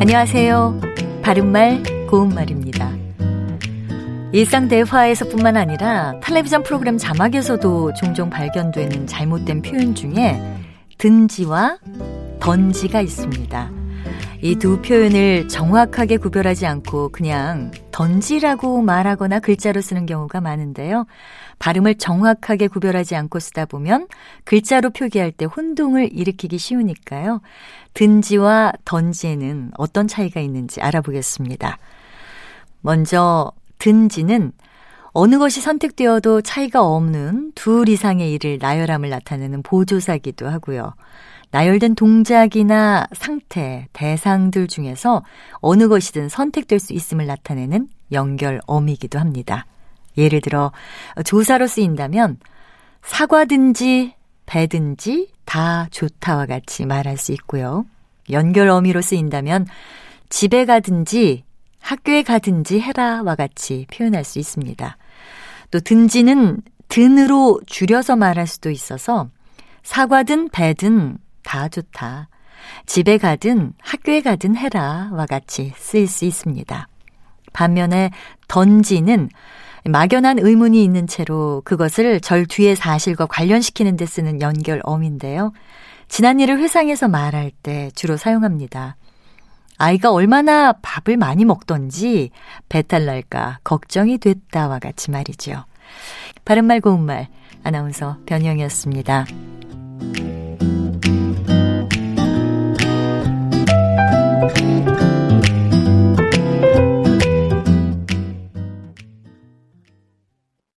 안녕하세요. 바른말 고운말입니다. 일상 대화에서뿐만 아니라 텔레비전 프로그램 자막에서도 종종 발견되는 잘못된 표현 중에 든지와 던지가 있습니다. 이 두 표현을 정확하게 구별하지 않고 그냥 던지라고 말하거나 글자로 쓰는 경우가 많은데요. 발음을 정확하게 구별하지 않고 쓰다 보면 글자로 표기할 때 혼동을 일으키기 쉬우니까요. 든지와 던지에는 어떤 차이가 있는지 알아보겠습니다. 먼저 든지는 어느 것이 선택되어도 차이가 없는 둘 이상의 일을 나열함을 나타내는 보조사기도 하고요. 나열된 동작이나 상태, 대상들 중에서 어느 것이든 선택될 수 있음을 나타내는 연결 어미기도 합니다. 예를 들어 조사로 쓰인다면 사과든지 배든지 다 좋다와 같이 말할 수 있고요. 연결 어미로 쓰인다면 집에 가든지 학교에 가든지 해라와 같이 표현할 수 있습니다. 또 든지는 든으로 줄여서 말할 수도 있어서 사과든 배든 다 좋다. 집에 가든 학교에 가든 해라와 같이 쓰일 수 있습니다. 반면에 던지는 막연한 의문이 있는 채로 그것을 절 뒤의 사실과 관련시키는 데 쓰는 연결어인데요. 지난 일을 회상해서 말할 때 주로 사용합니다. 아이가 얼마나 밥을 많이 먹던지 배탈 날까 걱정이 됐다와 같이 말이죠. 바른말 고운말 아나운서 변희영이었습니다.